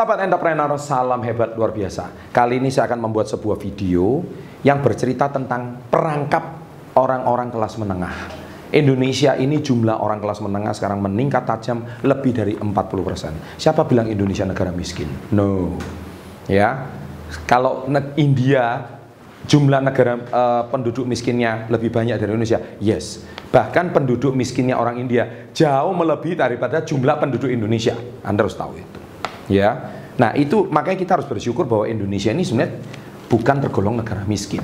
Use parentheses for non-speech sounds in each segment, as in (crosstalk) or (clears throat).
Sahabat entrepreneur, salam hebat luar biasa. Kali ini saya akan membuat sebuah video yang bercerita tentang perangkap orang-orang kelas menengah. Indonesia ini jumlah orang kelas menengah sekarang meningkat tajam lebih dari 40%. Siapa bilang Indonesia negara miskin? No. Ya. Kalau India jumlah negara uh, penduduk miskinnya lebih banyak dari Indonesia? Yes. Bahkan penduduk miskinnya orang India jauh melebihi daripada jumlah penduduk Indonesia. Anda harus tahu itu. Ya. Nah, itu makanya kita harus bersyukur bahwa Indonesia ini sebenarnya bukan tergolong negara miskin.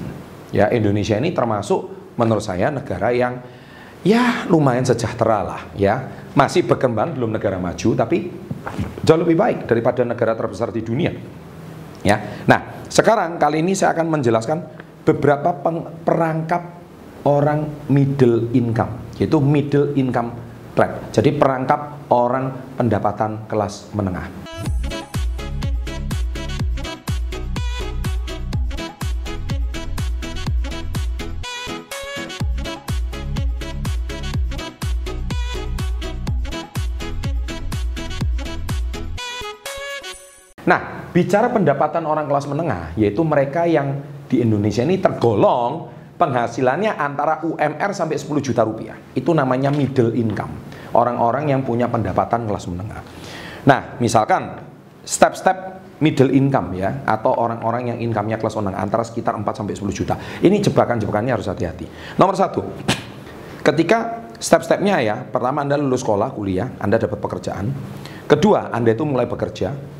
Ya, Indonesia ini termasuk menurut saya negara yang ya lumayan sejahtera lah, ya. Masih berkembang belum negara maju tapi jauh lebih baik daripada negara terbesar di dunia. Ya. Nah, sekarang kali ini saya akan menjelaskan beberapa perangkap orang middle income, yaitu middle income trap. Jadi perangkap orang pendapatan kelas menengah. Nah, bicara pendapatan orang kelas menengah, yaitu mereka yang di Indonesia ini tergolong penghasilannya antara UMR sampai 10 juta rupiah. Itu namanya middle income. Orang-orang yang punya pendapatan kelas menengah. Nah, misalkan step-step middle income ya atau orang-orang yang income-nya kelas menengah antara sekitar 4 sampai 10 juta. Ini jebakan-jebakannya harus hati-hati. Nomor satu, ketika step-stepnya ya, pertama Anda lulus sekolah, kuliah, Anda dapat pekerjaan. Kedua, Anda itu mulai bekerja.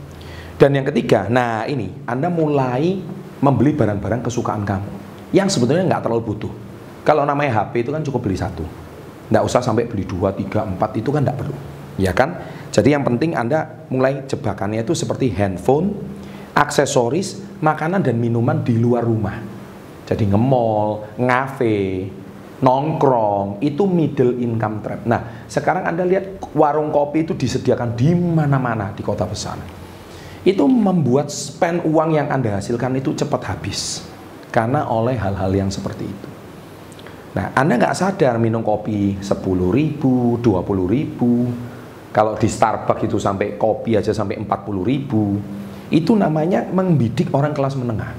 Dan yang ketiga, nah ini Anda mulai membeli barang-barang kesukaan kamu yang sebetulnya nggak terlalu butuh. Kalau namanya HP itu kan cukup beli satu, nggak usah sampai beli dua, tiga, empat itu kan nggak perlu, ya kan? Jadi yang penting Anda mulai jebakannya itu seperti handphone, aksesoris, makanan dan minuman di luar rumah. Jadi nge-mall, ngafe, nongkrong, itu middle income trap. Nah, sekarang Anda lihat warung kopi itu disediakan di mana-mana di kota besar itu membuat spend uang yang Anda hasilkan itu cepat habis karena oleh hal-hal yang seperti itu. Nah, Anda nggak sadar minum kopi 10 ribu, 20 ribu, kalau di Starbucks itu sampai kopi aja sampai 40 ribu, itu namanya membidik orang kelas menengah.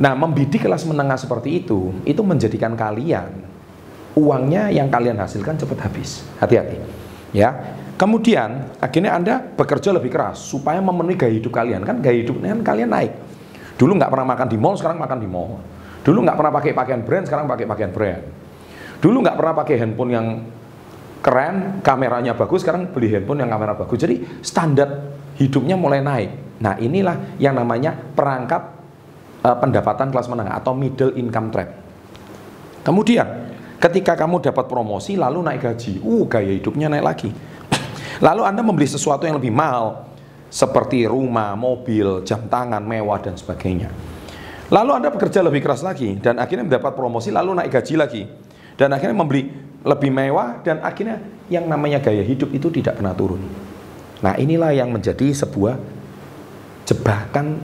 Nah, membidik kelas menengah seperti itu, itu menjadikan kalian uangnya yang kalian hasilkan cepat habis. Hati-hati. Ya, Kemudian akhirnya Anda bekerja lebih keras supaya memenuhi gaya hidup kalian. Kan gaya hidup kan kalian naik. Dulu nggak pernah makan di mall, sekarang makan di mall. Dulu nggak pernah pakai pakaian brand, sekarang pakai pakaian brand. Dulu nggak pernah pakai handphone yang keren, kameranya bagus, sekarang beli handphone yang kamera bagus. Jadi standar hidupnya mulai naik. Nah inilah yang namanya perangkap uh, pendapatan kelas menengah atau middle income trap. Kemudian ketika kamu dapat promosi lalu naik gaji, uh gaya hidupnya naik lagi (clears throat) Lalu Anda membeli sesuatu yang lebih mahal seperti rumah, mobil, jam tangan mewah dan sebagainya. Lalu Anda bekerja lebih keras lagi dan akhirnya mendapat promosi lalu naik gaji lagi. Dan akhirnya membeli lebih mewah dan akhirnya yang namanya gaya hidup itu tidak pernah turun. Nah, inilah yang menjadi sebuah jebakan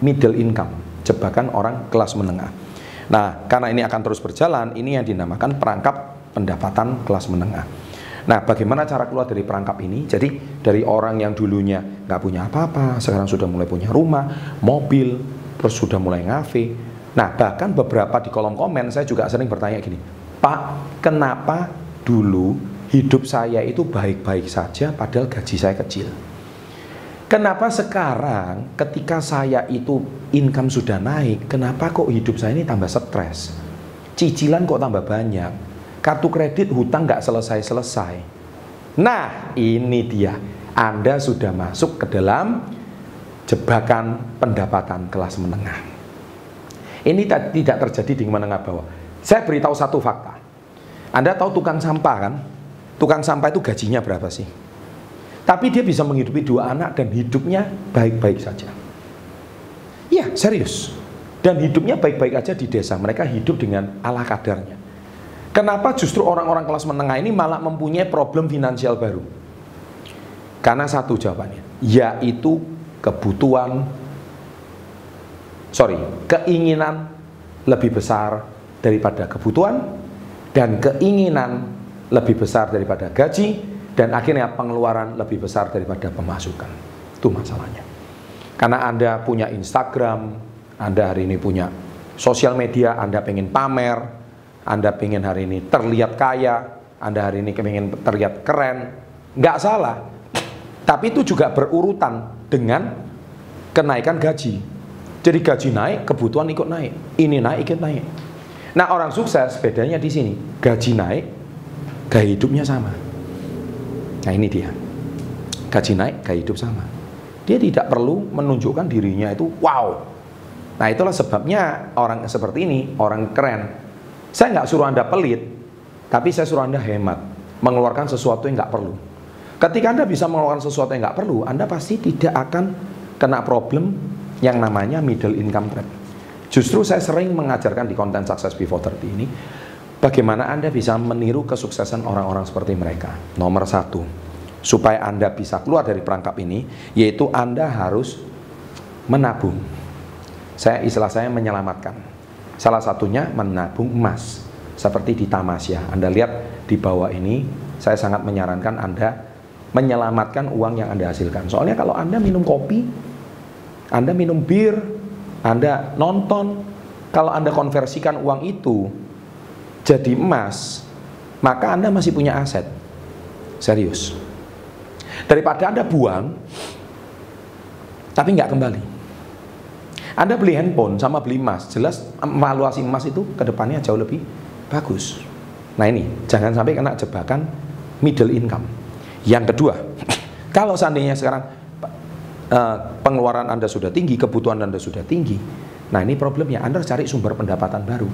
middle income, jebakan orang kelas menengah. Nah, karena ini akan terus berjalan, ini yang dinamakan perangkap pendapatan kelas menengah. Nah, bagaimana cara keluar dari perangkap ini? Jadi, dari orang yang dulunya nggak punya apa-apa, sekarang sudah mulai punya rumah, mobil, terus sudah mulai ngafe. Nah, bahkan beberapa di kolom komen saya juga sering bertanya gini, Pak, kenapa dulu hidup saya itu baik-baik saja padahal gaji saya kecil? Kenapa sekarang ketika saya itu income sudah naik, kenapa kok hidup saya ini tambah stres? Cicilan kok tambah banyak? kartu kredit hutang nggak selesai-selesai. Nah, ini dia. Anda sudah masuk ke dalam jebakan pendapatan kelas menengah. Ini tidak terjadi di menengah bawah. Saya beritahu satu fakta. Anda tahu tukang sampah kan? Tukang sampah itu gajinya berapa sih? Tapi dia bisa menghidupi dua anak dan hidupnya baik-baik saja. Iya, serius. Dan hidupnya baik-baik aja di desa. Mereka hidup dengan ala kadarnya. Kenapa justru orang-orang kelas menengah ini malah mempunyai problem finansial baru? Karena satu jawabannya, yaitu kebutuhan, sorry, keinginan lebih besar daripada kebutuhan dan keinginan lebih besar daripada gaji dan akhirnya pengeluaran lebih besar daripada pemasukan. Itu masalahnya. Karena Anda punya Instagram, Anda hari ini punya sosial media, Anda pengen pamer, Anda pengen hari ini terlihat kaya, Anda hari ini pengen terlihat keren, nggak salah. Tapi itu juga berurutan dengan kenaikan gaji. Jadi gaji naik, kebutuhan ikut naik. Ini naik, ikut naik. Nah orang sukses bedanya di sini. Gaji naik, gaya hidupnya sama. Nah ini dia. Gaji naik, gaya hidup sama. Dia tidak perlu menunjukkan dirinya itu wow. Nah itulah sebabnya orang seperti ini, orang keren. Saya nggak suruh Anda pelit, tapi saya suruh Anda hemat. Mengeluarkan sesuatu yang nggak perlu. Ketika Anda bisa mengeluarkan sesuatu yang nggak perlu, Anda pasti tidak akan kena problem yang namanya middle income trap. Justru saya sering mengajarkan di konten Success Before 30 ini, bagaimana Anda bisa meniru kesuksesan orang-orang seperti mereka. Nomor satu, supaya Anda bisa keluar dari perangkap ini, yaitu Anda harus menabung. Saya istilah saya menyelamatkan. Salah satunya menabung emas, seperti di Tamasya. Anda lihat di bawah ini, saya sangat menyarankan Anda menyelamatkan uang yang Anda hasilkan. Soalnya kalau Anda minum kopi, Anda minum bir, Anda nonton, kalau Anda konversikan uang itu jadi emas, maka Anda masih punya aset. Serius. Daripada Anda buang, tapi nggak kembali. Anda beli handphone sama beli emas, jelas valuasi emas itu ke depannya jauh lebih bagus. Nah ini, jangan sampai kena jebakan middle income. Yang kedua, (laughs) kalau seandainya sekarang uh, pengeluaran Anda sudah tinggi, kebutuhan Anda sudah tinggi, nah ini problemnya Anda harus cari sumber pendapatan baru.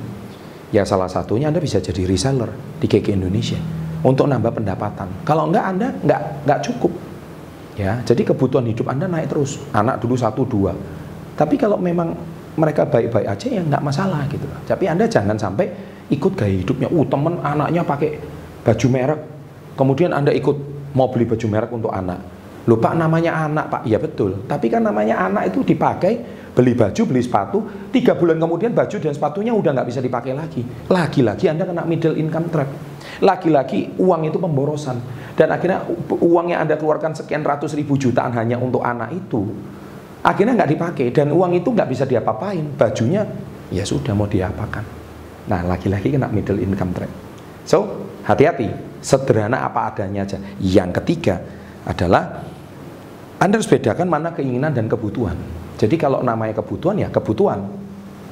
Ya salah satunya Anda bisa jadi reseller di KK Indonesia untuk nambah pendapatan. Kalau enggak Anda enggak enggak cukup. Ya, jadi kebutuhan hidup Anda naik terus. Anak dulu satu dua. Tapi kalau memang mereka baik-baik aja ya enggak masalah gitu. Tapi Anda jangan sampai ikut gaya hidupnya. Uh, temen anaknya pakai baju merek. Kemudian Anda ikut mau beli baju merek untuk anak. Lupa namanya anak pak, iya betul. Tapi kan namanya anak itu dipakai, beli baju, beli sepatu, tiga bulan kemudian baju dan sepatunya udah nggak bisa dipakai lagi. Lagi-lagi Anda kena middle income trap. Lagi-lagi uang itu pemborosan. Dan akhirnya uang yang Anda keluarkan sekian ratus ribu jutaan hanya untuk anak itu, akhirnya nggak dipakai dan uang itu nggak bisa diapa-apain. Bajunya ya sudah mau diapakan. Nah lagi-lagi kena middle income trap. So hati-hati sederhana apa adanya aja. Yang ketiga adalah Anda harus bedakan mana keinginan dan kebutuhan. Jadi kalau namanya kebutuhan ya kebutuhan.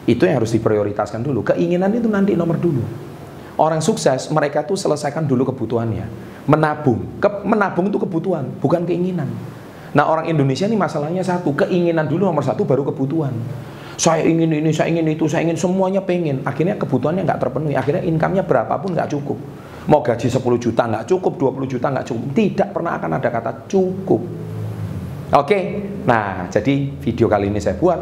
Itu yang harus diprioritaskan dulu. Keinginan itu nanti nomor dulu. Orang sukses mereka tuh selesaikan dulu kebutuhannya. Menabung. Ke, menabung itu kebutuhan, bukan keinginan. Nah orang Indonesia ini masalahnya satu, keinginan dulu nomor satu baru kebutuhan. Saya ingin ini, saya ingin itu, saya ingin semuanya pengen. Akhirnya kebutuhannya nggak terpenuhi. Akhirnya income-nya berapapun nggak cukup. Mau gaji 10 juta nggak cukup, 20 juta nggak cukup. Tidak pernah akan ada kata cukup. Oke, nah jadi video kali ini saya buat.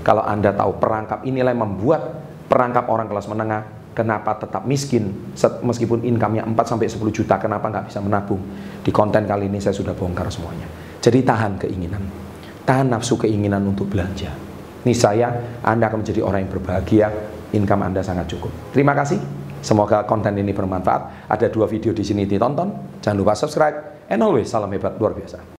Kalau Anda tahu perangkap inilah yang membuat perangkap orang kelas menengah kenapa tetap miskin meskipun income-nya 4 sampai 10 juta kenapa nggak bisa menabung di konten kali ini saya sudah bongkar semuanya jadi tahan keinginan tahan nafsu keinginan untuk belanja ini saya Anda akan menjadi orang yang berbahagia income Anda sangat cukup terima kasih Semoga konten ini bermanfaat. Ada dua video di sini ditonton. Jangan lupa subscribe. And always salam hebat luar biasa.